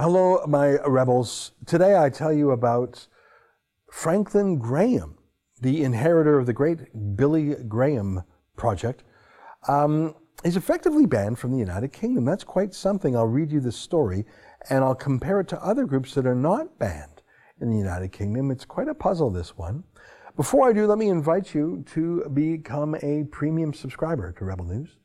Hello, my rebels. Today I tell you about Franklin Graham, the inheritor of the great Billy Graham project. Um, he's effectively banned from the United Kingdom. That's quite something. I'll read you the story and I'll compare it to other groups that are not banned in the United Kingdom. It's quite a puzzle, this one. Before I do, let me invite you to become a premium subscriber to Rebel News.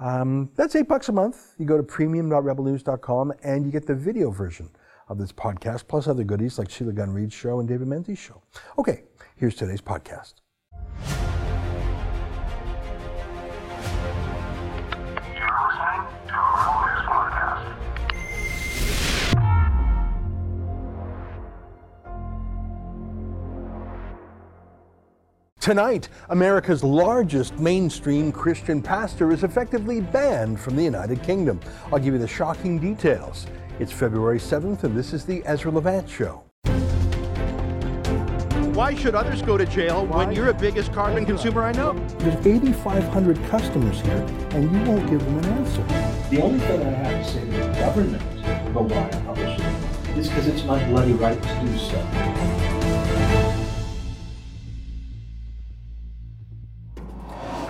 Um, that's eight bucks a month. You go to premium.rebelnews.com and you get the video version of this podcast, plus other goodies like Sheila Gunn Reid's show and David Menzies' show. Okay, here's today's podcast. Tonight, America's largest mainstream Christian pastor is effectively banned from the United Kingdom. I'll give you the shocking details. It's February 7th, and this is the Ezra Levant Show. Why should others go to jail Why? when you're the biggest carbon consumer I know? There's 8,500 customers here, and you won't give them an answer. The only thing I have to say to the government about why I publish it is because it's my bloody right to do so.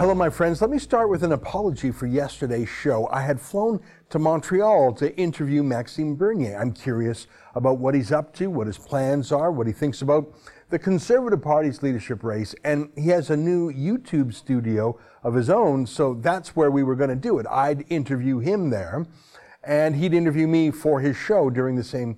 Hello, my friends. Let me start with an apology for yesterday's show. I had flown to Montreal to interview Maxime Bernier. I'm curious about what he's up to, what his plans are, what he thinks about the Conservative Party's leadership race. And he has a new YouTube studio of his own, so that's where we were going to do it. I'd interview him there, and he'd interview me for his show during the same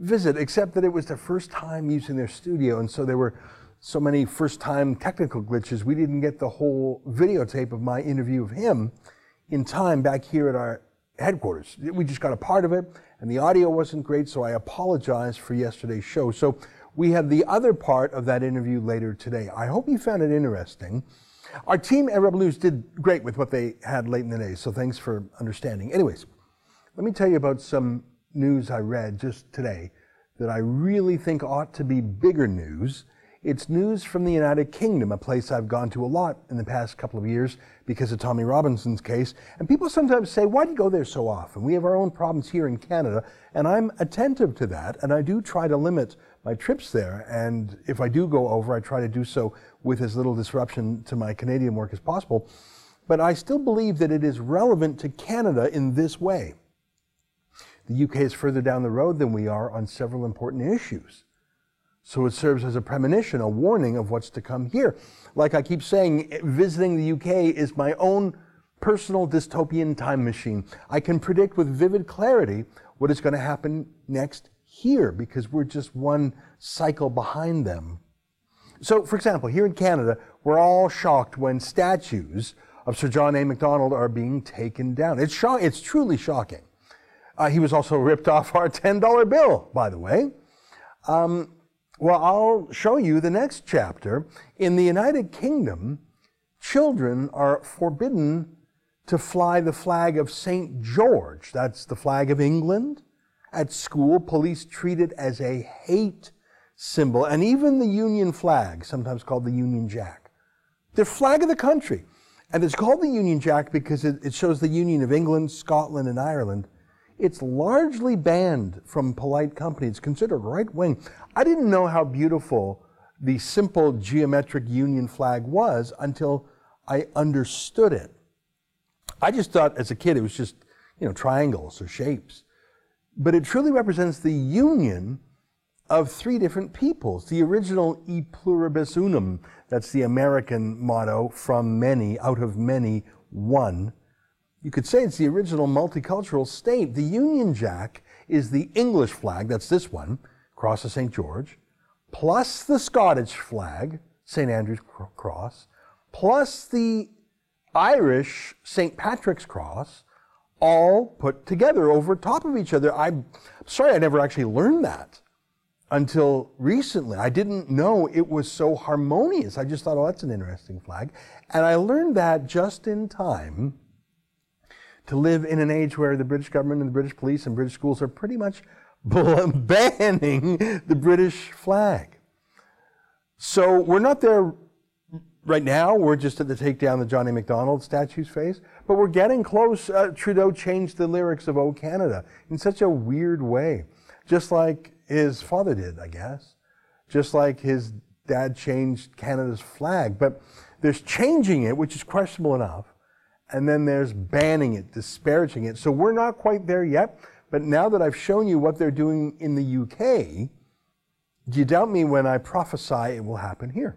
visit, except that it was the first time using their studio, and so they were so many first time technical glitches, we didn't get the whole videotape of my interview of him in time back here at our headquarters. We just got a part of it, and the audio wasn't great, so I apologize for yesterday's show. So we have the other part of that interview later today. I hope you found it interesting. Our team at Rebel News did great with what they had late in the day, so thanks for understanding. Anyways, let me tell you about some news I read just today that I really think ought to be bigger news it's news from the United Kingdom, a place I've gone to a lot in the past couple of years because of Tommy Robinson's case. And people sometimes say, why do you go there so often? We have our own problems here in Canada. And I'm attentive to that. And I do try to limit my trips there. And if I do go over, I try to do so with as little disruption to my Canadian work as possible. But I still believe that it is relevant to Canada in this way. The UK is further down the road than we are on several important issues. So it serves as a premonition, a warning of what's to come here. Like I keep saying, visiting the UK is my own personal dystopian time machine. I can predict with vivid clarity what is going to happen next here because we're just one cycle behind them. So, for example, here in Canada, we're all shocked when statues of Sir John A. Macdonald are being taken down. It's, it's truly shocking. Uh, he was also ripped off our $10 bill, by the way. Um, well, I'll show you the next chapter. In the United Kingdom, children are forbidden to fly the flag of St. George. That's the flag of England. At school, police treat it as a hate symbol. And even the Union flag, sometimes called the Union Jack, the flag of the country. And it's called the Union Jack because it, it shows the union of England, Scotland, and Ireland it's largely banned from polite company. It's considered right wing. I didn't know how beautiful the simple geometric Union flag was until I understood it. I just thought as a kid it was just, you know, triangles or shapes. But it truly represents the union of three different peoples. The original e pluribus unum, that's the American motto, from many, out of many, one. You could say it's the original multicultural state. The Union Jack is the English flag, that's this one, Cross of St. George, plus the Scottish flag, St. Andrew's Cross, plus the Irish St. Patrick's Cross, all put together over top of each other. I'm sorry I never actually learned that until recently. I didn't know it was so harmonious. I just thought, oh, that's an interesting flag. And I learned that just in time to live in an age where the British government and the British police and British schools are pretty much banning the British flag. So we're not there right now, we're just at the take down the Johnny McDonald statues phase, but we're getting close. Uh, Trudeau changed the lyrics of "Oh Canada" in such a weird way, just like his father did, I guess, just like his dad changed Canada's flag. But there's changing it, which is questionable enough, and then there's banning it, disparaging it. So we're not quite there yet. But now that I've shown you what they're doing in the UK, do you doubt me when I prophesy it will happen here?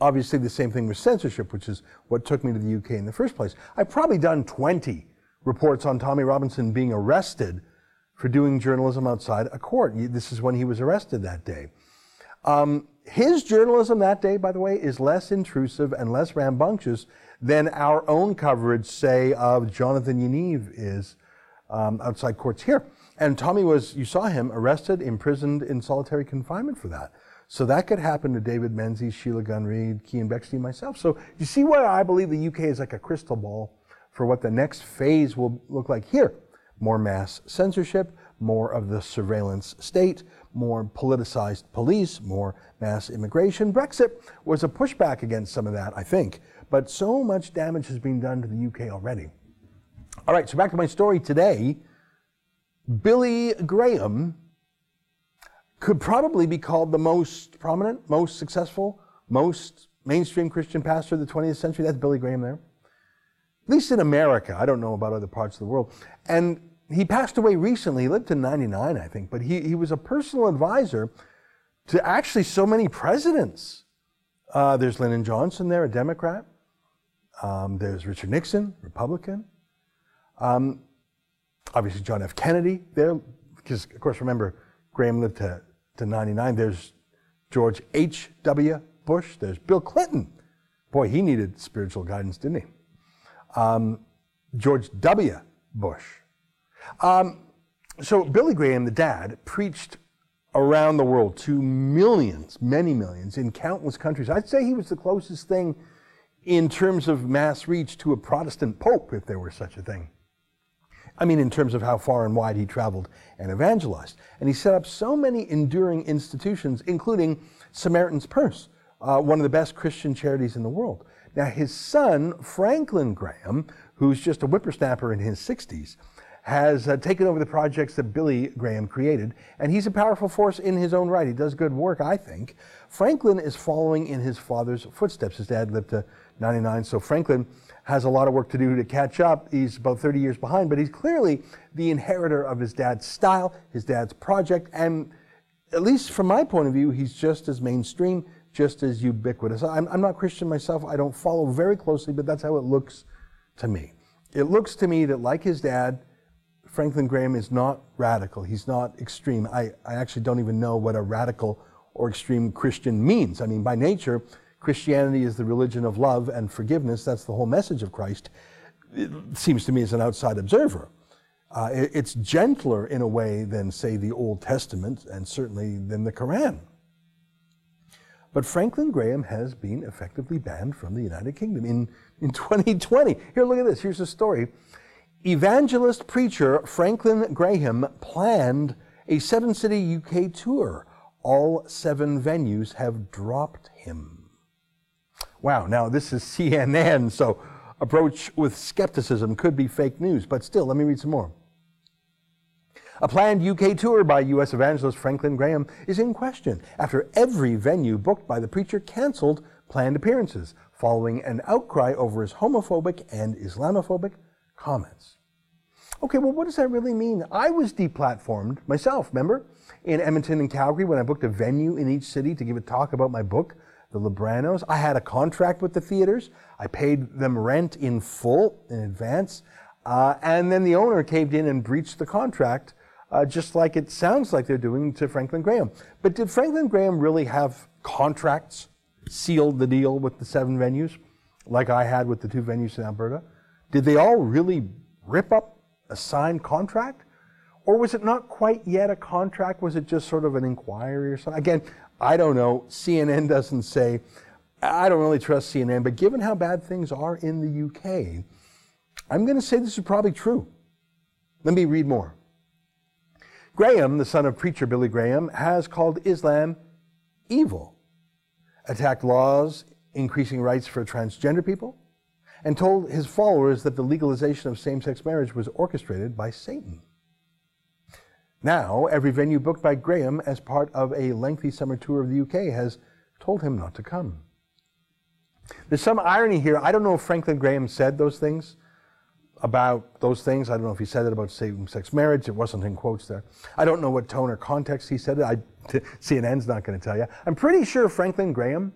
Obviously, the same thing with censorship, which is what took me to the UK in the first place. I've probably done 20 reports on Tommy Robinson being arrested for doing journalism outside a court. This is when he was arrested that day. Um, his journalism that day, by the way, is less intrusive and less rambunctious than our own coverage, say, of Jonathan Yaniv is um, outside courts here. And Tommy was, you saw him arrested, imprisoned in solitary confinement for that. So that could happen to David Menzies, Sheila Gunn Reid, Keean Bexte, myself. So you see why I believe the UK is like a crystal ball for what the next phase will look like here. More mass censorship, more of the surveillance state, more politicized police, more mass immigration. Brexit was a pushback against some of that, I think. But so much damage has been done to the UK already. All right, so back to my story today. Billy Graham could probably be called the most prominent, most successful, most mainstream Christian pastor of the 20th century. That's Billy Graham there. At least in America. I don't know about other parts of the world. And he passed away recently. He lived to 99, I think. But he, he was a personal advisor to actually so many presidents. Uh, there's Lyndon Johnson there, a Democrat. Um, there's Richard Nixon, Republican. Um, obviously, John F. Kennedy there, because, of course, remember, Graham lived to, to 99. There's George H.W. Bush. There's Bill Clinton. Boy, he needed spiritual guidance, didn't he? Um, George W. Bush. Um, so, Billy Graham, the dad, preached around the world to millions, many millions, in countless countries. I'd say he was the closest thing in terms of mass reach to a Protestant pope, if there were such a thing. I mean, in terms of how far and wide he traveled and evangelized. And he set up so many enduring institutions, including Samaritan's Purse, uh, one of the best Christian charities in the world. Now, his son, Franklin Graham, who's just a whippersnapper in his 60s, has uh, taken over the projects that Billy Graham created, and he's a powerful force in his own right. He does good work, I think. Franklin is following in his father's footsteps. His dad lived to 99, so Franklin has a lot of work to do to catch up. He's about 30 years behind, but he's clearly the inheritor of his dad's style, his dad's project, and at least from my point of view, he's just as mainstream, just as ubiquitous. I'm, I'm not Christian myself. I don't follow very closely, but that's how it looks to me. It looks to me that, like his dad, Franklin Graham is not radical. He's not extreme. I, I actually don't even know what a radical or extreme Christian means. I mean, by nature, Christianity is the religion of love and forgiveness. That's the whole message of Christ. It seems to me as an outside observer. Uh, it, it's gentler in a way than, say, the Old Testament and certainly than the Quran. But Franklin Graham has been effectively banned from the United Kingdom in, in 2020. Here, look at this. Here's a story. Evangelist preacher Franklin Graham planned a seven city UK tour. All seven venues have dropped him. Wow, now this is CNN, so approach with skepticism could be fake news, but still, let me read some more. A planned UK tour by U.S. evangelist Franklin Graham is in question after every venue booked by the preacher canceled planned appearances following an outcry over his homophobic and Islamophobic comments. Okay, well, what does that really mean? I was deplatformed myself, remember? In Edmonton and Calgary when I booked a venue in each city to give a talk about my book, the Libranos. I had a contract with the theaters. I paid them rent in full in advance. Uh, and then the owner caved in and breached the contract, uh, just like it sounds like they're doing to Franklin Graham. But did Franklin Graham really have contracts sealed the deal with the seven venues, like I had with the two venues in Alberta? Did they all really rip up a signed contract? Or was it not quite yet a contract? Was it just sort of an inquiry or something? Again, I don't know. CNN doesn't say. I don't really trust CNN, but given how bad things are in the UK, I'm going to say this is probably true. Let me read more. Graham, the son of preacher Billy Graham, has called Islam evil. attacked laws increasing rights for transgender people, and told his followers that the legalization of same sex marriage was orchestrated by Satan. Now, every venue booked by Graham as part of a lengthy summer tour of the UK has told him not to come. There's some irony here. I don't know if Franklin Graham said those things about those things. I don't know if he said it about same sex marriage. It wasn't in quotes there. I don't know what tone or context he said it. I, CNN's not going to tell you. I'm pretty sure Franklin Graham,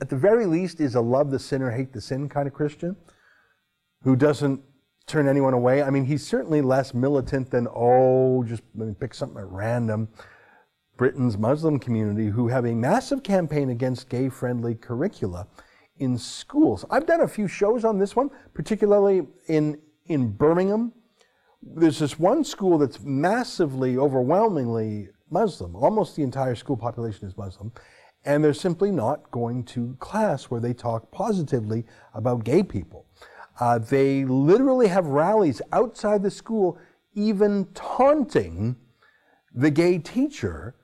at the very least, is a love the sinner, hate the sin kind of Christian who doesn't turn anyone away. I mean, he's certainly less militant than, oh, just pick something at random. Britain's Muslim community who have a massive campaign against gay friendly curricula in schools. I've done a few shows on this one, particularly in, in Birmingham. There's this one school that's massively, overwhelmingly Muslim. Almost the entire school population is Muslim. And they're simply not going to class where they talk positively about gay people. Uh, they literally have rallies outside the school, even taunting the gay teacher,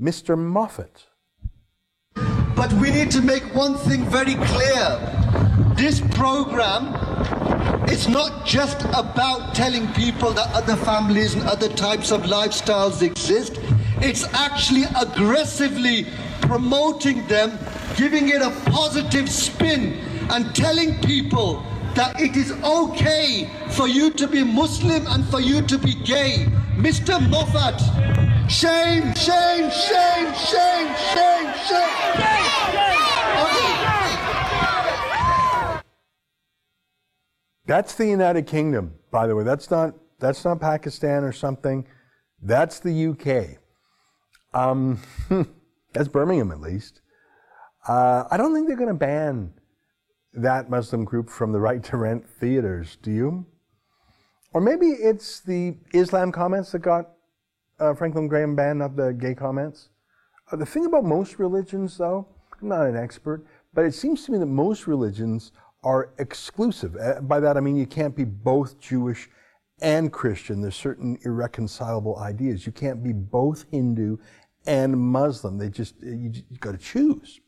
Mr. Moffat. But we need to make one thing very clear. This program is not just about telling people that other families and other types of lifestyles exist. It's actually aggressively promoting them, giving it a positive spin, and telling people that it is okay for you to be Muslim and for you to be gay. Mr. Moffat, shame, shame, shame, shame, shame, shame. That's the United Kingdom, by the way. That's not that's not Pakistan or something. That's the UK. Um, that's Birmingham, at least. Uh, I don't think they're going to ban that Muslim group from the right to rent theaters, do you? Or maybe it's the Islam comments that got uh, Franklin Graham banned, not the gay comments. Uh, the thing about most religions, though, I'm not an expert, but it seems to me that most religions are exclusive. Uh, by that I mean you can't be both Jewish and Christian. There's certain irreconcilable ideas. You can't be both Hindu and Muslim. They just, you, you got to choose.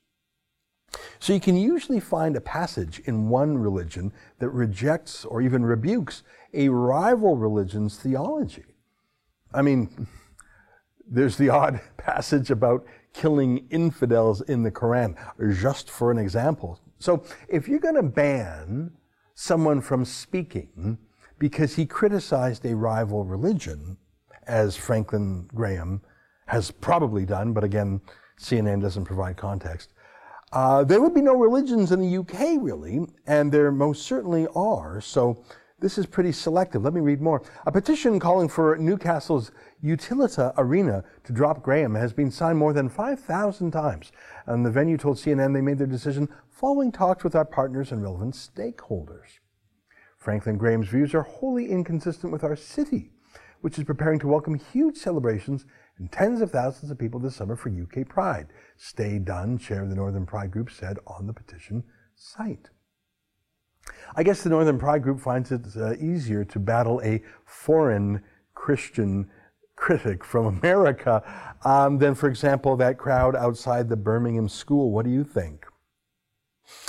So you can usually find a passage in one religion that rejects or even rebukes a rival religion's theology. I mean, there's the odd passage about killing infidels in the Quran, just for an example. So if you're going to ban someone from speaking because he criticized a rival religion, as Franklin Graham has probably done, but again, CNN doesn't provide context, uh, there would be no religions in the UK, really, and there most certainly are. So this is pretty selective. Let me read more. A petition calling for Newcastle's Utilita Arena to drop Graham has been signed more than 5,000 times. And the venue told CNN they made their decision following talks with our partners and relevant stakeholders. Franklin Graham's views are wholly inconsistent with our city, which is preparing to welcome huge celebrations and tens of thousands of people this summer for UK Pride. Stay Dunn, chair of the Northern Pride Group, said on the petition site. I guess the Northern Pride Group finds it uh, easier to battle a foreign Christian critic from America um, than, for example, that crowd outside the Birmingham school. What do you think?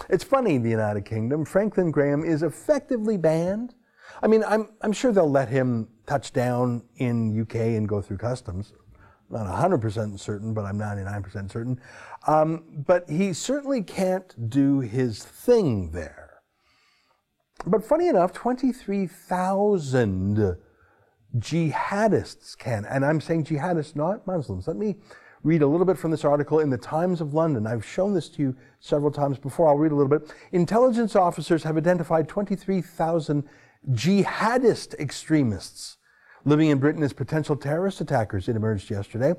It's funny, the United Kingdom. Franklin Graham is effectively banned. I mean, I'm, I'm sure they'll let him touch down in UK and go through customs not 100% certain, but I'm 99% certain. Um, but he certainly can't do his thing there. But funny enough, 23,000 jihadists can, and I'm saying jihadists, not Muslims. Let me read a little bit from this article in the Times of London. I've shown this to you several times before. I'll read a little bit. Intelligence officers have identified 23,000 jihadist extremists living in Britain as potential terrorist attackers, it emerged yesterday.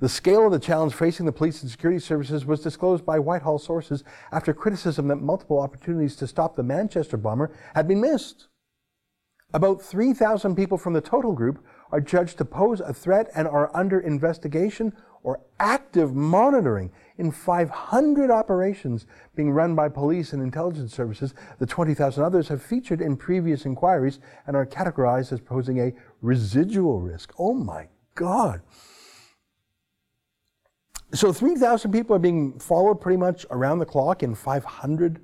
The scale of the challenge facing the police and security services was disclosed by Whitehall sources after criticism that multiple opportunities to stop the Manchester bomber had been missed. About 3,000 people from the total group are judged to pose a threat and are under investigation or active monitoring in 500 operations being run by police and intelligence services. The 20,000 others have featured in previous inquiries and are categorized as posing a residual risk. Oh my God. So 3,000 people are being followed pretty much around the clock in 500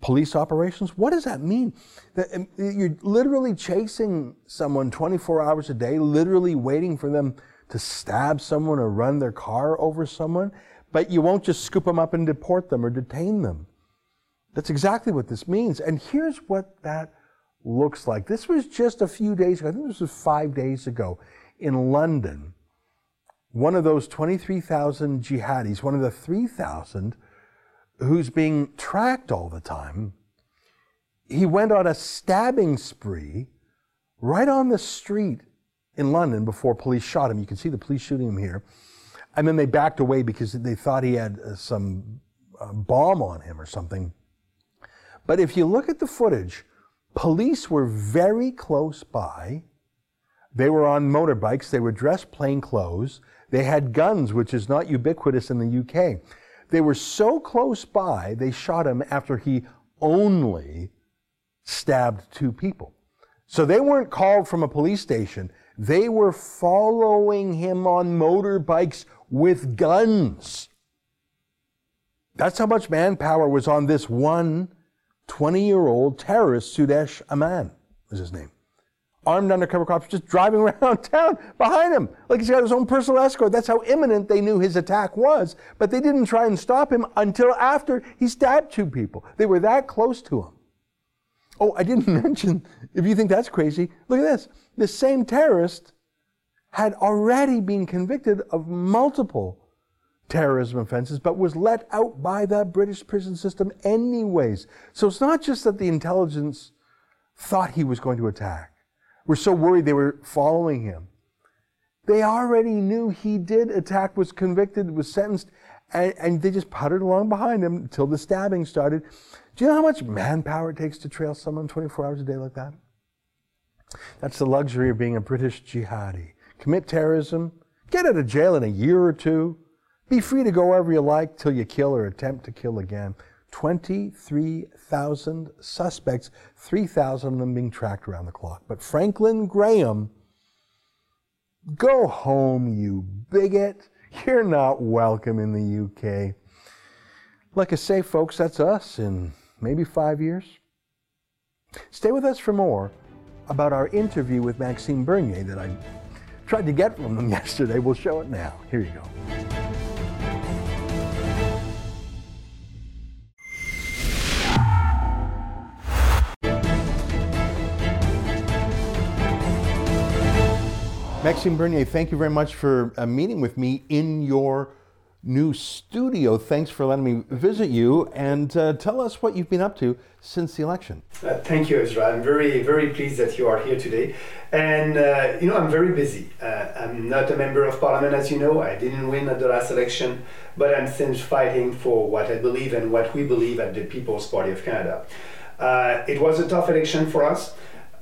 police operations. What does that mean? That um, you're literally chasing someone 24 hours a day, literally waiting for them to stab someone or run their car over someone, but you won't just scoop them up and deport them or detain them. That's exactly what this means. And here's what that looks like. This was just a few days ago. I think this was five days ago in London. One of those 23,000 jihadis, one of the 3,000 who's being tracked all the time, he went on a stabbing spree right on the street in London before police shot him. You can see the police shooting him here. And then they backed away because they thought he had uh, some uh, bomb on him or something. But if you look at the footage, police were very close by. They were on motorbikes. They were dressed plain clothes. They had guns, which is not ubiquitous in the UK. They were so close by, they shot him after he only stabbed two people. So they weren't called from a police station. They were following him on motorbikes with guns. That's how much manpower was on this one 20 year old terrorist, Sudesh Amman was his name armed undercover cops just driving around town behind him, like he's got his own personal escort. That's how imminent they knew his attack was. But they didn't try and stop him until after he stabbed two people. They were that close to him. Oh, I didn't mention, if you think that's crazy, look at this. The same terrorist had already been convicted of multiple terrorism offenses, but was let out by the British prison system anyways. So it's not just that the intelligence thought he was going to attack were so worried they were following him. They already knew he did attack, was convicted, was sentenced, and, and they just puttered along behind him until the stabbing started. Do you know how much manpower it takes to trail someone 24 hours a day like that? That's the luxury of being a British jihadi. Commit terrorism, get out of jail in a year or two, be free to go wherever you like till you kill or attempt to kill again. 23,000 suspects, 3,000 of them being tracked around the clock. But Franklin Graham, go home, you bigot. You're not welcome in the UK. Like I say, folks, that's us in maybe five years. Stay with us for more about our interview with Maxime Bernier that I tried to get from them yesterday. We'll show it now. Here you go. Maxime Bernier, thank you very much for uh, meeting with me in your new studio. Thanks for letting me visit you and uh, tell us what you've been up to since the election. Uh, thank you, Ezra. I'm very, very pleased that you are here today. And, uh, you know, I'm very busy. Uh, I'm not a member of parliament, as you know. I didn't win at the last election, but I'm still fighting for what I believe and what we believe at the People's Party of Canada. Uh, it was a tough election for us.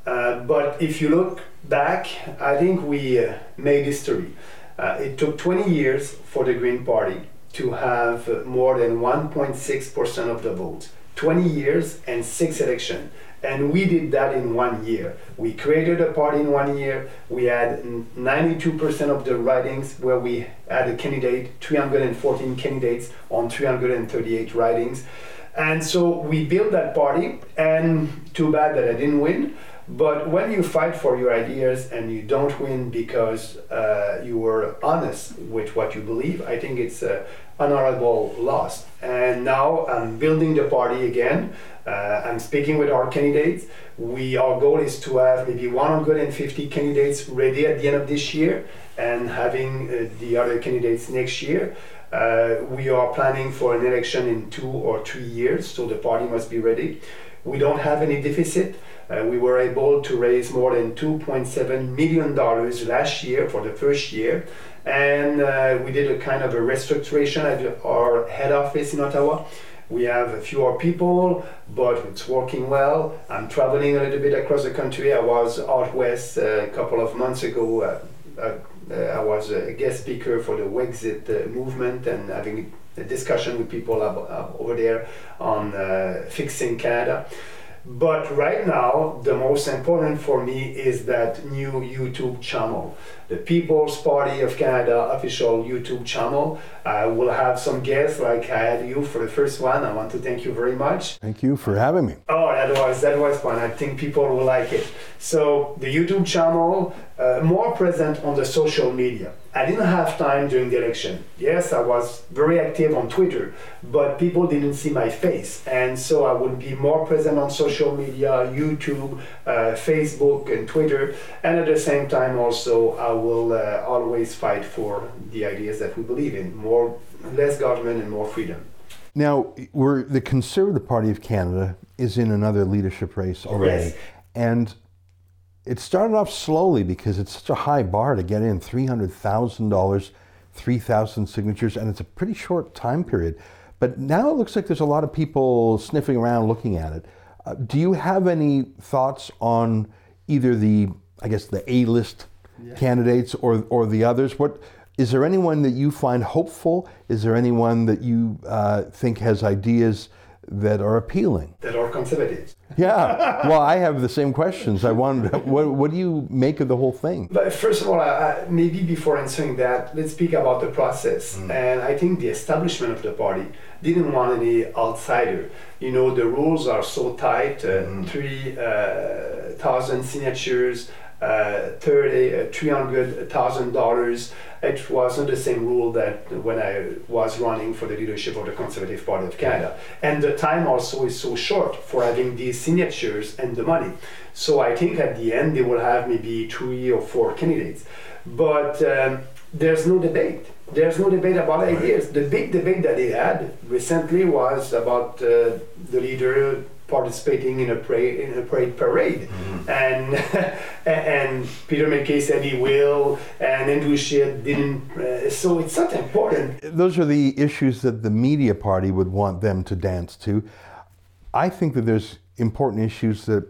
Uh, but if you look back, I think we uh, made history. Uh, it took 20 years for the Green Party to have more than 1.6% of the votes. 20 years and six elections. And we did that in one year. We created a party in one year. We had 92% of the ridings where we had a candidate, 314 candidates on 338 ridings. And so we built that party, and too bad that I didn't win. But when you fight for your ideas and you don't win because uh, you were honest with what you believe, I think it's an honorable loss. And now I'm building the party again. Uh, I'm speaking with our candidates. We our goal is to have maybe 150 candidates ready at the end of this year, and having uh, the other candidates next year. Uh, we are planning for an election in two or three years, so the party must be ready. We don't have any deficit. Uh, we were able to raise more than $2.7 million last year for the first year. And uh, we did a kind of a restructuration at our head office in Ottawa. We have fewer people, but it's working well. I'm traveling a little bit across the country. I was out west uh, a couple of months ago. Uh, uh, I was a guest speaker for the Wexit movement and having a discussion with people over there on fixing Canada. But right now, the most important for me is that new YouTube channel, the People's Party of Canada official YouTube channel. I will have some guests like I had you for the first one. I want to thank you very much. Thank you for having me. Oh, that was that was fun. I think people will like it. So the YouTube channel, uh, more present on the social media. I didn't have time during the election. Yes, I was very active on Twitter, but people didn't see my face, and so I would be more present on social media, YouTube, uh, Facebook, and Twitter. And at the same time, also I will uh, always fight for the ideas that we believe in: more, less government, and more freedom. Now, we're the Conservative Party of Canada is in another leadership race already, Yes. and it started off slowly because it's such a high bar to get in three hundred thousand dollars, three thousand signatures, and it's a pretty short time period. But now it looks like there's a lot of people sniffing around looking at it. Uh, do you have any thoughts on either the, I guess, the A-list candidates or or the others? What is there anyone that you find hopeful? Is there anyone that you uh, think has ideas that are appealing? That are conservatives. Yeah. well, I have the same questions. I wondered, what, what do you make of the whole thing? But first of all, I, maybe before answering that, let's speak about the process. Mm. And I think the establishment of the party didn't want any outsider. You know, the rules are so tight uh, mm. 3,000 uh, signatures, uh, 30, uh, $300,000. It wasn't the same rule that when I was running for the leadership of the Conservative Party of Canada. And the time also is so short for having these signatures and the money. So I think at the end they will have maybe three or four candidates. But um, there's no debate. There's no debate about ideas. The big debate that they had recently was about uh, the leader participating in a parade in a parade parade, and and Peter MacKay said he will, and Andrew Scheer didn't. Uh, so it's not important. Those are the issues that the media party would want them to dance to. I think that there's important issues that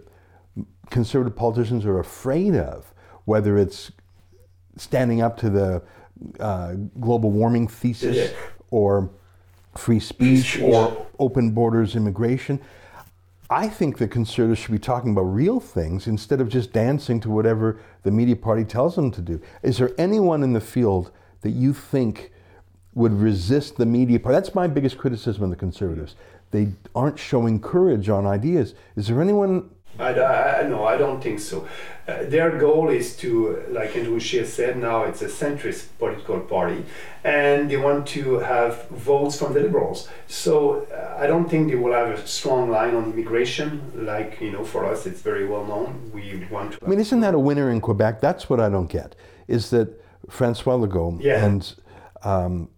conservative politicians are afraid of, whether it's standing up to the uh, global warming thesis Yeah. or free speech. or open borders immigration. I think that conservatives should be talking about real things instead of just dancing to whatever the media party tells them to do. Is there anyone in the field that you think would resist the media party? That's my biggest criticism of the conservatives. They aren't showing courage on ideas. Is there anyone? I, I, no, I don't think so. Uh, their goal is to, like Andrew Scheer said, now it's a centrist political party, and they want to have votes from the liberals. So uh, I don't think they will have a strong line on immigration. Like you know, for us, it's very well known. We want to. I mean, isn't that a winner in Quebec? That's what I don't get. Is that Francois Legault Yeah. and um,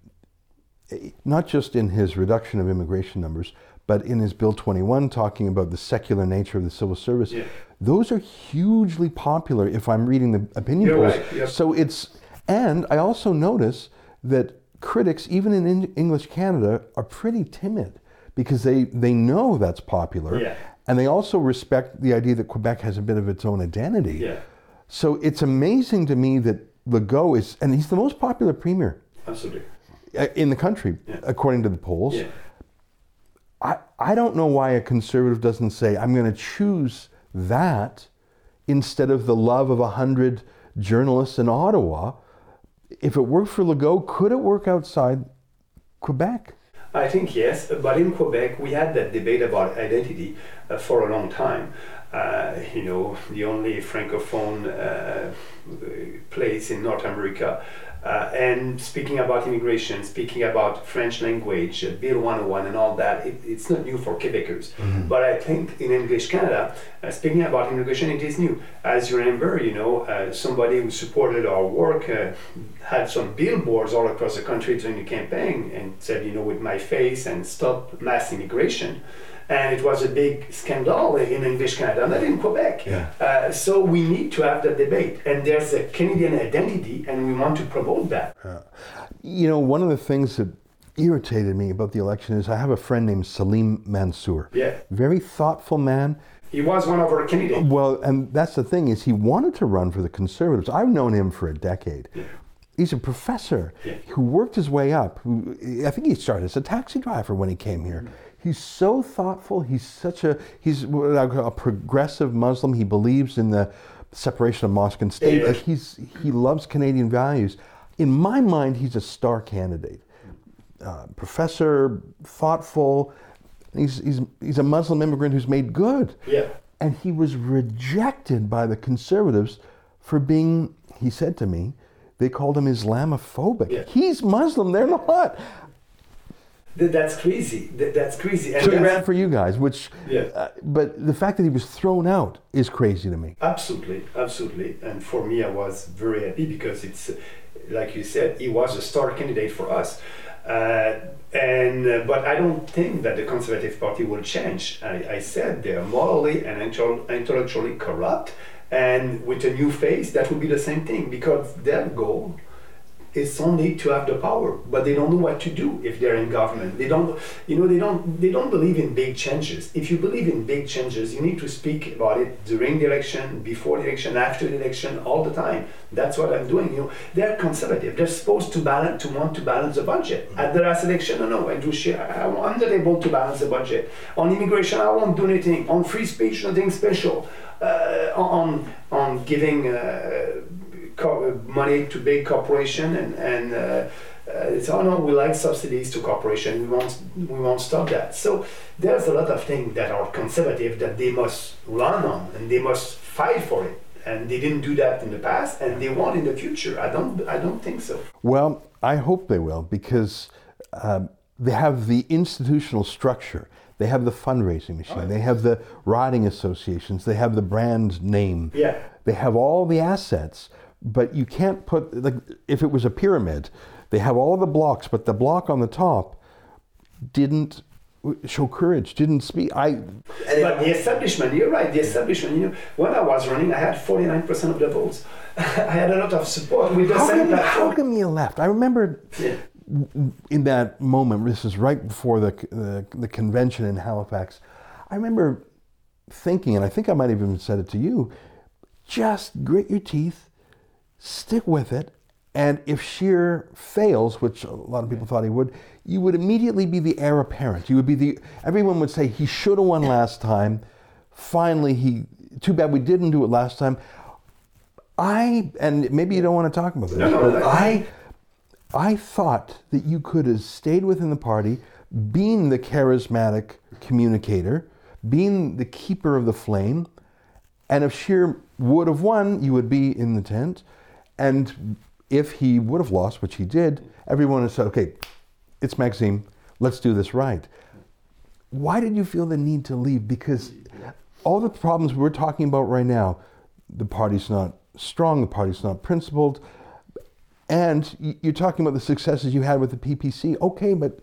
not just in his reduction of immigration numbers, but in his Bill 21 talking about the secular nature of the civil service. Yeah. Those are hugely popular if I'm reading the opinion polls. right, yep. So it's, and I also notice that critics, even in English Canada, are pretty timid because they, they know that's popular. Yeah. And they also respect the idea that Quebec has a bit of its own identity. Yeah, So it's amazing to me that Legault is, and he's the most popular premier absolutely. in the country, according to the polls. Yeah. I, I don't know why a conservative doesn't say, I'm going to choose that instead of the love of a hundred journalists in Ottawa. If it worked for Legault, could it work outside Quebec? I think yes, but in Quebec we had that debate about identity uh, for a long time. Uh, you know, the only francophone uh, place in North America. Uh, and speaking about immigration, speaking about French language, uh, Bill 101 and all that, it, it's not new for Quebecers. But I think in English Canada, uh, speaking about immigration, it is new. As you remember, you know, uh, somebody who supported our work uh, had some billboards all across the country during the campaign and said, you know, with my face and stop mass immigration. And it was a big scandal in English Canada, not in Quebec. Yeah. Uh, so we need to have that debate. And there's a Canadian identity, and we want to promote that. You know, one of the things that irritated me about the election is I have a friend named Salim Mansur. Yeah. Very thoughtful man. He was one of our candidates. Well, and that's the thing is he wanted to run for the Conservatives. I've known him for a decade. Yeah he's a professor Yeah. who worked his way up. Who I think he started as a taxi driver when he came here. He's so thoughtful. He's such a he's what I call a progressive Muslim. He believes in the separation of mosque and state. Like he's he loves Canadian values. In my mind, he's a star candidate. Uh, professor, thoughtful. He's, he's, he's a Muslim immigrant who's made good. Yeah. And he was rejected by the conservatives for being, he said to me, they called him Islamophobic. Yeah. He's Muslim, they're not. Th- That's crazy. That's crazy. And So he ran for you guys, which, Yeah. uh, but the fact that he was thrown out is crazy to me. Absolutely, absolutely. And for me, I was very happy because it's, like you said, he was a star candidate for us. Uh, and uh, but I don't think that the Conservative Party will change. I, I said they are morally and intellectually corrupt, and with a new face, that would be the same thing because their goal it's only to have the power, but they don't know what to do if they're in government. They don't, you know, they don't, they don't believe in big changes. If you believe in big changes, you need to speak about it during the election, before the election, after the election, all the time. That's what I'm doing. You know, they're conservative. They're supposed to balance, to want to balance the budget. At the last election, no, no, Andrew Scheer, I, I'm not able to balance the budget. On immigration, I won't do anything. On free speech, nothing special. Uh, on on giving. Uh, money to big corporation and and uh, uh, it's oh no we like subsidies to corporation we won't we won't stop that so there's a lot of things that are conservative that they must run on and they must fight for it and they didn't do that in the past and they won't in the future I don't I don't think so Well, I hope they will because um, they have the institutional structure. They have the fundraising machine. They have the riding associations. They have the brand name. Yeah. They have all the assets, but you can't put like if it was a pyramid, they have all the blocks, but the block on the top didn't show courage, didn't speak. I but the establishment you're right the establishment you know when I was running I had 49% of the votes I had a lot of support with the how same come, how come you left? I remember Yeah. in that moment, this is right before the, the, the convention in Halifax, I remember thinking, and I think I might have even said it to you, just grit your teeth, stick with it, and if Scheer fails, which a lot of people thought he would, you would immediately be the heir apparent. You would be the, everyone would say he should have won last time. Finally, he, too bad we didn't do it last time. I, and maybe you don't want to talk about this, but. I, I thought that you could have stayed within the party, being the charismatic communicator, being the keeper of the flame, and if Scheer would have won, you would be in the tent. And if he would have lost, which he did, everyone would have said, okay, it's Maxime, let's do this right. Why did you feel the need to leave? Because all the problems we're talking about right now, the party's not strong, the party's not principled, and you're talking about the successes you had with the PPC. Okay, but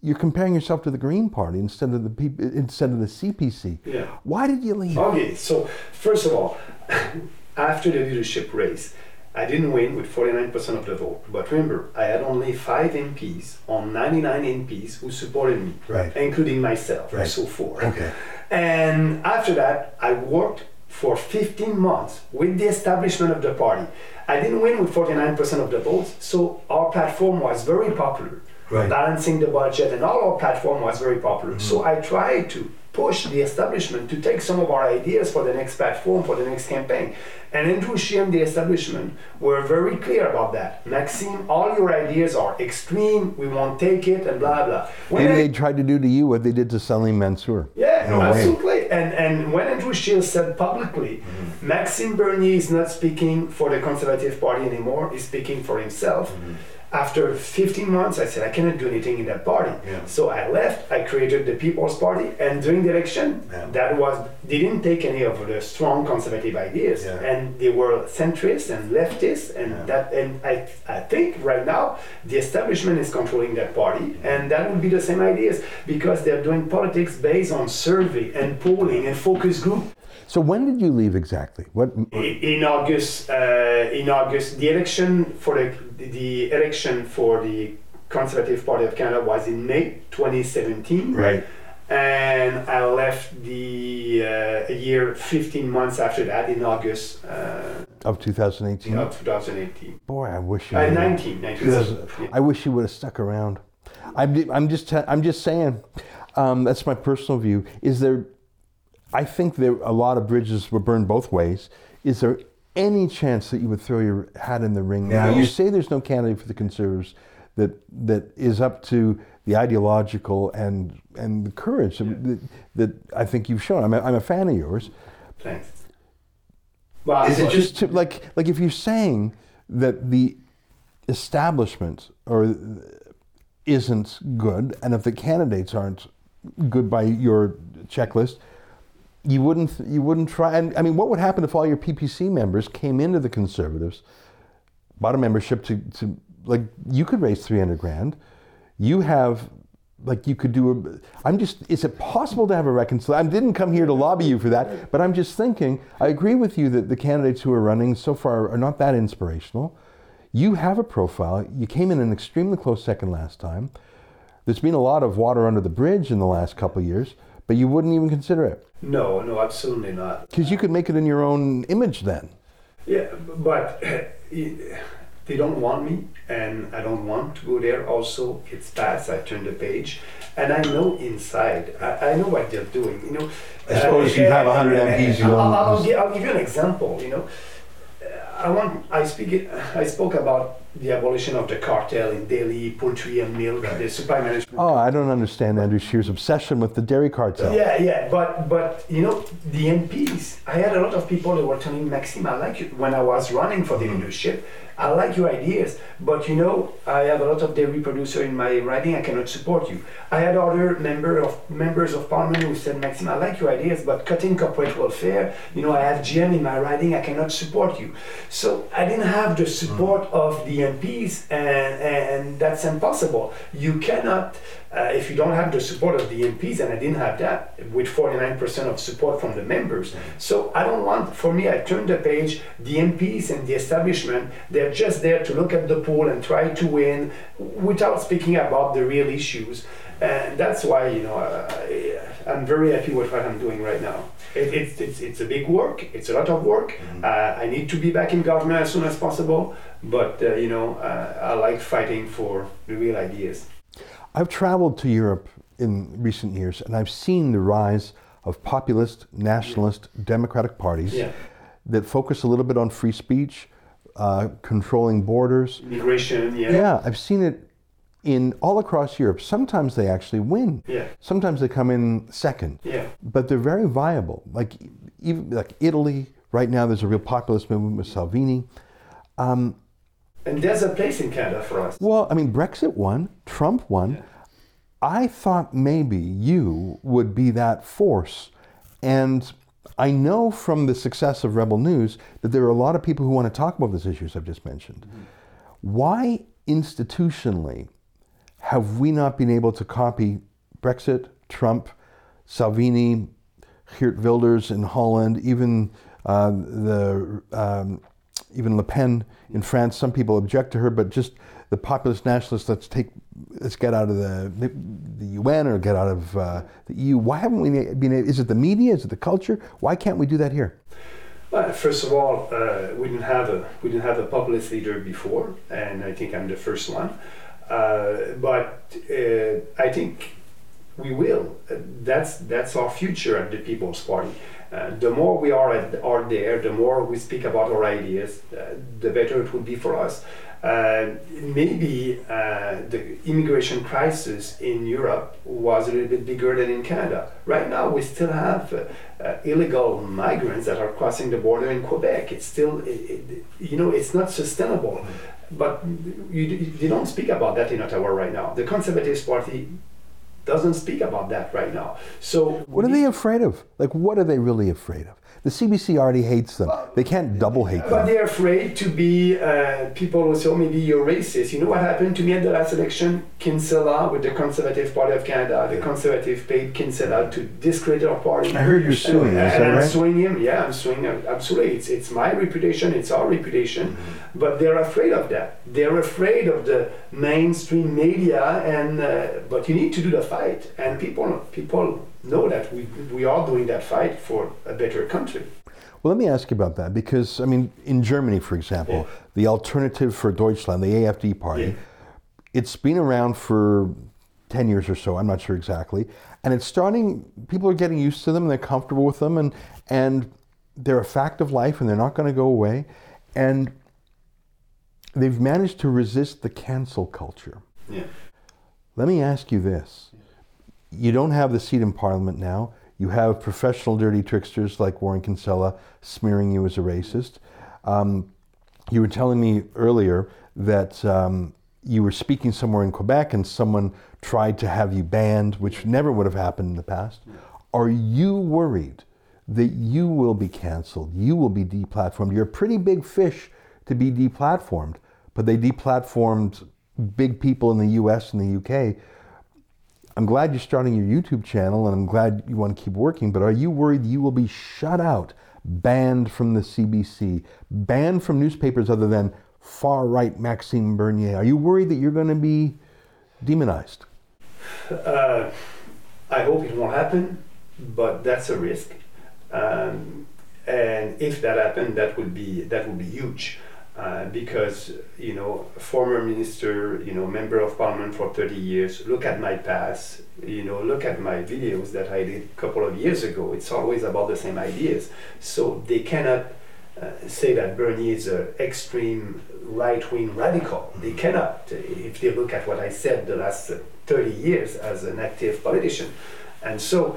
you're comparing yourself to the Green Party instead of the P- instead of the CPC. Yeah. Why did you leave? Okay, so first of all, after the leadership race, I didn't win with 49% of the vote. But remember, I had only five MPs on 99 MPs who supported me, Right. including myself, Right. so four. Okay. And after that, I worked for 15 months with the establishment of the party. I didn't win with 49% of the votes, so our platform was very popular. Right. Balancing the budget and all our platform was very popular. So Mm-hmm. I tried to push the establishment to take some of our ideas for the next platform, for the next campaign. And Andrew Scheer and the establishment were very clear about that. Maxime, all your ideas are extreme, we won't take it, and blah blah. When Maybe I- they tried to do to you what they did to Salim Mansur. yeah, In a way. And and when Andrew Scheer said publicly, mm-hmm. Maxime Bernier is not speaking for the Conservative Party anymore, he's speaking for himself. Mm-hmm. After 15 months, I said I cannot do anything in that party. So I left. I created the People's Party, and during the election, that was they didn't take any of the strong conservative ideas, and they were centrist and leftist, and that. And I I think right now the establishment is controlling that party, mm-hmm. and that would be the same ideas because they're doing politics based on survey and polling and focus group. So when did you leave exactly? What? In August, uh, in August, the election for the the election for the Conservative Party of Canada was in May 2017. Right. And I left the uh, a year, 15 months after that, in August. Uh, Of 2018. of 2018. Boy, I wish you. Uh, 19, 19. Yeah. I wish you would have stuck around. I'm, I'm just, I'm just saying. Um, that's my personal view. Is there? I think there a lot of bridges were burned both ways. Is there any chance that you would throw your hat in the ring now? You say there's no candidate for the Conservatives that that is up to the ideological and and the courage that, that I think you've shown. I'm a, I'm a fan of yours. Thanks. Well, Is it just to, like like if you're saying that the establishment or isn't good, and if the candidates aren't good by your checklist, you wouldn't you wouldn't try. And I mean, what would happen if all your PPC members came into the Conservatives, bought a membership to, to like you could raise three hundred grand, you have. Like you could do a, I'm just, is it possible to have a reconciliation? I didn't come here to lobby you for that, but I'm just thinking, I agree with you that the candidates who are running so far are not that inspirational. You have a profile. You came in an extremely close second last time. There's been a lot of water under the bridge in the last couple years, but you wouldn't even consider it no, no, absolutely not. because you could make it in your own image then. Yeah, but they don't want me, and I don't want to go there. Also, it's past. I turn the page, and I know inside. I, I know what they're doing. You know. I suppose you have 100 MPs, you I'll, I'll, I'll give you an example. You know. I want. I speak. I spoke about the abolition of the cartel in dairy, poultry, and milk. The supply management. Oh, I don't understand Andrew Scheer's obsession with the dairy cartel. Yeah, yeah, but but you know the MPs. I had a lot of people that were telling me, Maxime, I like you when I was running for the mm-hmm. leadership. I like your ideas, but you know I have a lot of dairy producer in my riding. I cannot support you. I had other member of members of parliament who said, Maxime, I like your ideas, but cutting corporate welfare. You know I have GM in my riding. I cannot support you. So I didn't have the support of the MPs, and and that's impossible. You cannot uh, if you don't have the support of the MPs, and I didn't have that with 49% of support from the members. So I don't want, for me, I turned the page. The MPs and the establishment, they're just there to look at the poll and try to win without speaking about the real issues. And that's why, you know, uh, I'm very happy with what I'm doing right now. It, it's, it's, it's a big work, it's a lot of work. Uh, I need to be back in government as soon as possible, but, uh, you know, uh, I like fighting for the real ideas. I've traveled to Europe in recent years and I've seen the rise of populist, nationalist, democratic parties Yeah. that focus a little bit on free speech, uh, controlling borders. Immigration, yeah. Yeah, I've seen it in all across Europe. Sometimes they actually win. Yeah. Sometimes they come in second. Yeah. But they're very viable. Like even like Italy right now, there's a real populist movement with Salvini. Um, and there's a place in Canada for us. Well, I mean, Brexit won, Trump won. I thought maybe you would be that force. And I know from the success of Rebel News that there are a lot of people who want to talk about these issues I've just mentioned. Mm-hmm. Why institutionally have we not been able to copy Brexit, Trump, Salvini, Geert Wilders in Holland, even uh, the um, even Le Pen in France? Some people object to her, but just the populist nationalists. Let's take, let's get out of the the UN or get out of uh, the EU. Why haven't we been? Is it the media? Is it the culture? Why can't we do that here? Well, first of all, uh, we didn't have a we didn't have a populist leader before, and I think I'm the first one. Uh, but uh, I think we will. Uh, that's that's our future at the People's Party. Uh, the more we are at, are there, the more we speak about our ideas, uh, the better it would be for us. Uh, maybe the immigration crisis in Europe was a little bit bigger than in Canada. Right now, we still have illegal migrants that are crossing the border in Quebec. It's still, it, it, you know, it's not sustainable. But you, you don't speak about that in Ottawa right now. The Conservative Party doesn't speak about that right now. So What are they afraid of? Like, what are they really afraid of? The CBC already hates them. They can't double hate But them. But they're afraid to be uh, people who say, oh, maybe you're racist. You know what happened to me at the last election? Kinsella with the Conservative Party of Canada. The Conservative paid Kinsella to discredit our party. I heard you're suing, And, and that I'm right? suing him. Yeah, I'm suing him. Absolutely. It's, it's my reputation. It's our reputation. Mm-hmm. But they're afraid of that. They're afraid of the mainstream media. And uh, but you need to do the fight. And people, people know that we, we are doing that fight for a better country. Well, let me ask you about that because, I mean, in Germany, for example, Yeah. the Alternative for Deutschland, the AFD party, Yeah. it's been around for 10 years or so, I'm not sure exactly. And it's starting, people are getting used to them, they're comfortable with them, and, and they're a fact of life and they're not going to go away. And they've managed to resist the cancel culture. Yeah. Let me ask you this. You don't have the seat in Parliament now. You have professional dirty tricksters like Warren Kinsella smearing you as a racist. Um, you were telling me earlier that um, you were speaking somewhere in Quebec and someone tried to have you banned, which never would have happened in the past. Are you worried that you will be canceled? You will be deplatformed? You're a pretty big fish to be deplatformed, but they deplatformed big people in the US and the UK. I'm glad you're starting your YouTube channel and I'm glad you want to keep working, but are you worried you will be shut out, banned from the CBC, banned from newspapers other than far right Maxime Bernier? Are you worried that you're going to be demonized? Uh, I hope it won't happen, but that's a risk. Um, and if that happened, that would be that would be huge, uh, because you know, former minister, you know, member of parliament for 30 years. Look at my past. You know, look at my videos that I did a couple of years ago. It's always about the same ideas. So they cannot uh, say that Bernier is an extreme right-wing radical. They cannot, uh, if they look at what I said the last uh, 30 years as an active politician. And so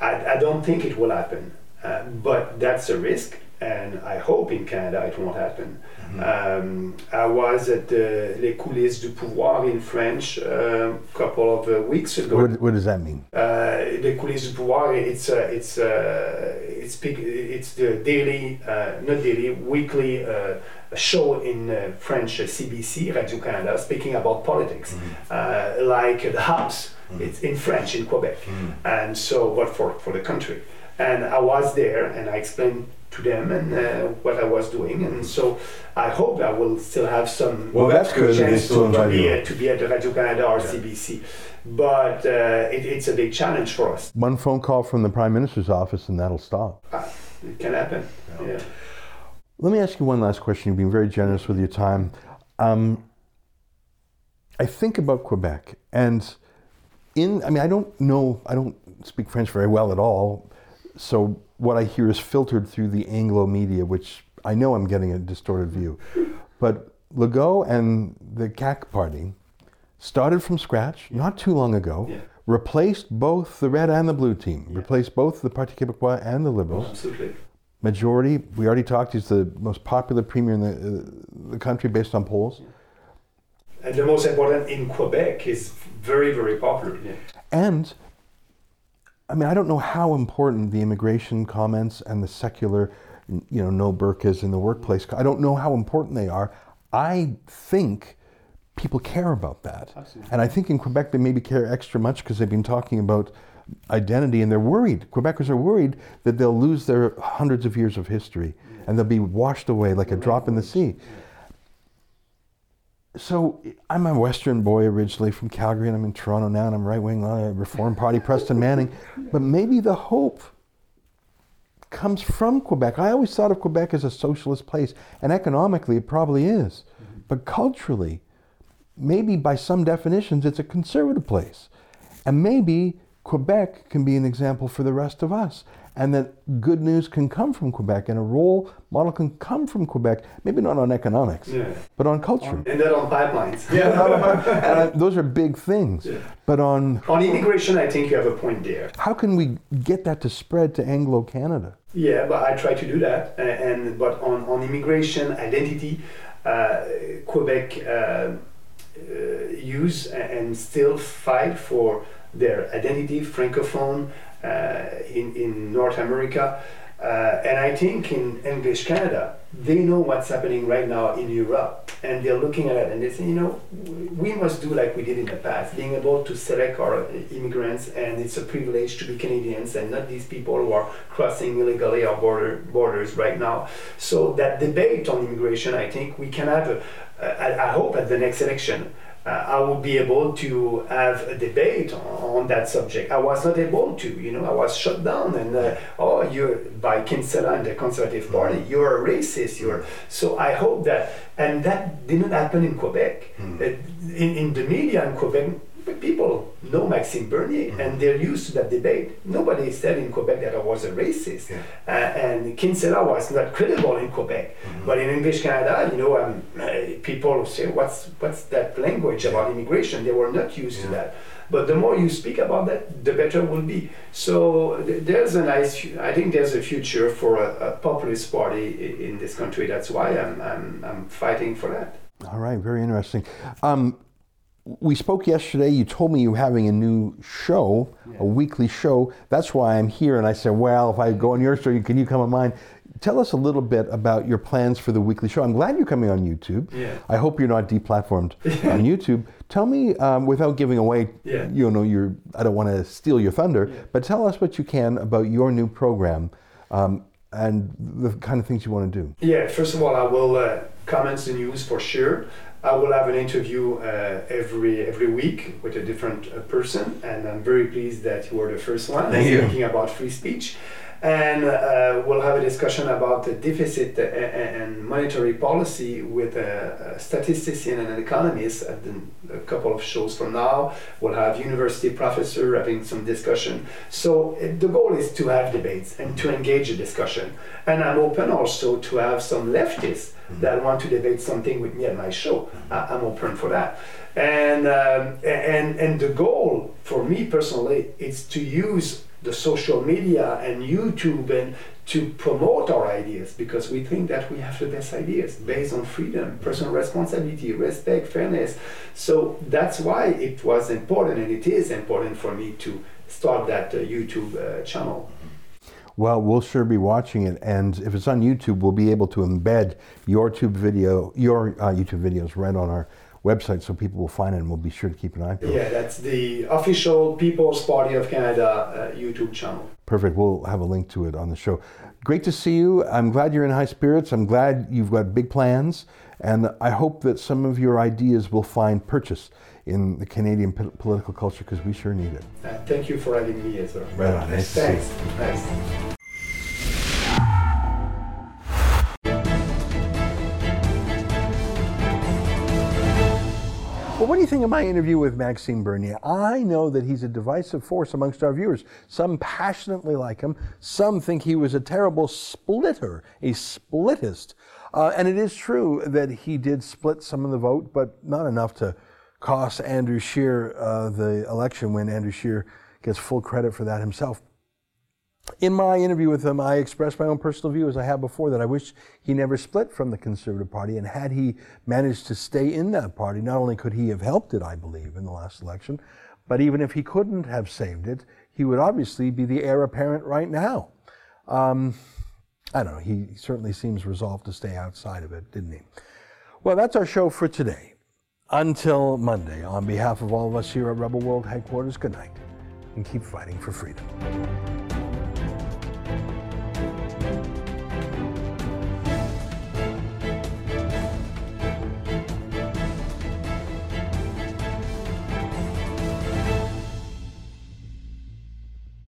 I, I don't think it will happen. Uh, but that's a risk, and I hope in Canada it won't happen. Um, I was at the Les Coulisses du Pouvoir in French a couple of uh, weeks ago. What, what does that mean? Uh, Les Coulisses du Pouvoir, it's uh, it's uh, it's big, it's the daily, uh, not daily, weekly uh, show in uh, French uh, CBC Radio Canada speaking about politics, uh, like the House. It's in French in Quebec, and so what for for the country. And I was there, and I explained to them and uh, what I was doing, and so I hope I will still have some Well, that's good that they chance still to, to be you. uh, to be at the Radio Canada or CBC. But uh, it, it's a big challenge for us. One phone call from the Prime Minister's office and that'll stop. Uh, it can happen. Yeah. Let me ask you one last question. You've been very generous with your time. Um, I think about Quebec, and in I mean I don't know I don't speak French very well at all, so what I hear is filtered through the Anglo media, which I know I'm getting a distorted view. But Legault and the CAQ party started from scratch not too long ago. Yeah. Replaced both the red and the blue team. Replaced both the Parti Québécois and the Liberals Absolutely. majority. We already talked. He's the most popular premier in the, uh, the country based on polls. And the most important in Quebec is very, very popular. Yeah. And I mean, I don't know how important the immigration comments and the secular, you know, no burqas in the workplace. I don't know how important they are. I think people care about that, and I think in Quebec they maybe care extra much because they've been talking about identity and they're worried. Quebecers are worried that they'll lose their hundreds of years of history and they'll be washed away like a drop in the sea. So I'm a Western boy originally from Calgary, and I'm in Toronto now, and I'm right wing Reform Party, Preston Manning. But maybe the hope comes from Quebec. I always thought of Quebec as a socialist place, and economically it probably is. But culturally, maybe by some definitions, it's a conservative place. And maybe Quebec can be an example for the rest of us. And that good news can come from Quebec, and a role model can come from Quebec, maybe not on economics, Yeah. but on culture. And then on pipelines. and I, those are big things. But on on immigration, I think you have a point there. how can we get that to spread to Anglo Canada? Yeah, but I try to do that. And, but on, on immigration identity, uh, Quebec uh, uh, use and still fight for their identity, francophone uh, in in North America. Uh, and I think in English Canada, they know what's happening right now in Europe, and they're looking at it and they say, you know, we must do like we did in the past, being able to select our immigrants, and it's a privilege to be Canadians and not these people who are crossing illegally our border borders right now. So that debate on immigration, I think we can have. A, I, I hope at the next election. Uh, I would be able to have a debate on, on, that subject. I was not able to, you know, I was shut down and uh, oh, you're by Kinsella and the Conservative Party, you're a racist. You're so I hope that and that didn't happen in Quebec. Mm. in, in the media in Quebec, people know Maxime Bernier mm-hmm. and they're used to that debate. Nobody said in Quebec that I was a racist. Yeah. Uh, and Kinsella was not credible in Quebec. Mm-hmm. But in English Canada, you know, um, uh, people say, what's, what's that language yeah. about immigration? They were not used yeah. to that. But the more you speak about that, the better it will be. So th- there's a nice, I think there's a future for a, a populist party in, in this country. That's why I'm, I'm, I'm fighting for that. All right, very interesting. Um, we spoke yesterday. You told me you were having a new show, yeah. a weekly show. That's why I'm here. And I said, well, if I go on your show, can you come on mine? Tell us a little bit about your plans for the weekly show. I'm glad you're coming on YouTube. Yeah. I hope you're not deplatformed on YouTube. Tell me, um, without giving away, yeah. you know, your, I don't want to steal your thunder, yeah. but tell us what you can about your new program um, and the kind of things you want to do. Yeah, first of all, I will uh, comment the news for sure. I will have an interview uh, every every week with a different uh, person, and I'm very pleased that you were the first one. Speaking about free speech and uh, we'll have a discussion about the deficit and monetary policy with a, a statistician and an economist at the, a couple of shows from now. We'll have university professor having some discussion. So the goal is to have debates and to engage a discussion. And I'm open also to have some leftists mm-hmm. that want to debate something with me at my show. I, I'm open for that. And, um, and, and the goal for me personally is to use the social media and YouTube and to promote our ideas because we think that we have the best ideas based on freedom, personal responsibility, respect, fairness. So that's why it was important and it is important for me to start that uh, YouTube uh, channel. Well, we'll sure be watching it, and if it's on YouTube, we'll be able to embed your YouTube video, your uh, YouTube videos, right on our website so people will find it and we'll be sure to keep an eye it. Yeah, that's the official People's Party of Canada uh, YouTube channel. Perfect. We'll have a link to it on the show. Great to see you. I'm glad you're in high spirits. I'm glad you've got big plans. And I hope that some of your ideas will find purchase in the Canadian p- political culture because we sure need it. Uh, thank you for having me well. Right on. Nice Thanks. Nice. Think of my interview with Maxime Bernier? I know that he's a divisive force amongst our viewers. Some passionately like him, some think he was a terrible splitter, a splittist. Uh, and it is true that he did split some of the vote, but not enough to cost Andrew Scheer uh, the election when Andrew Scheer gets full credit for that himself. In my interview with him, I expressed my own personal view, as I have before, that I wish he never split from the Conservative Party. And had he managed to stay in that party, not only could he have helped it, I believe, in the last election, but even if he couldn't have saved it, he would obviously be the heir apparent right now. Um, I don't know. He certainly seems resolved to stay outside of it, didn't he? Well, that's our show for today. Until Monday, on behalf of all of us here at Rebel World Headquarters, good night and keep fighting for freedom.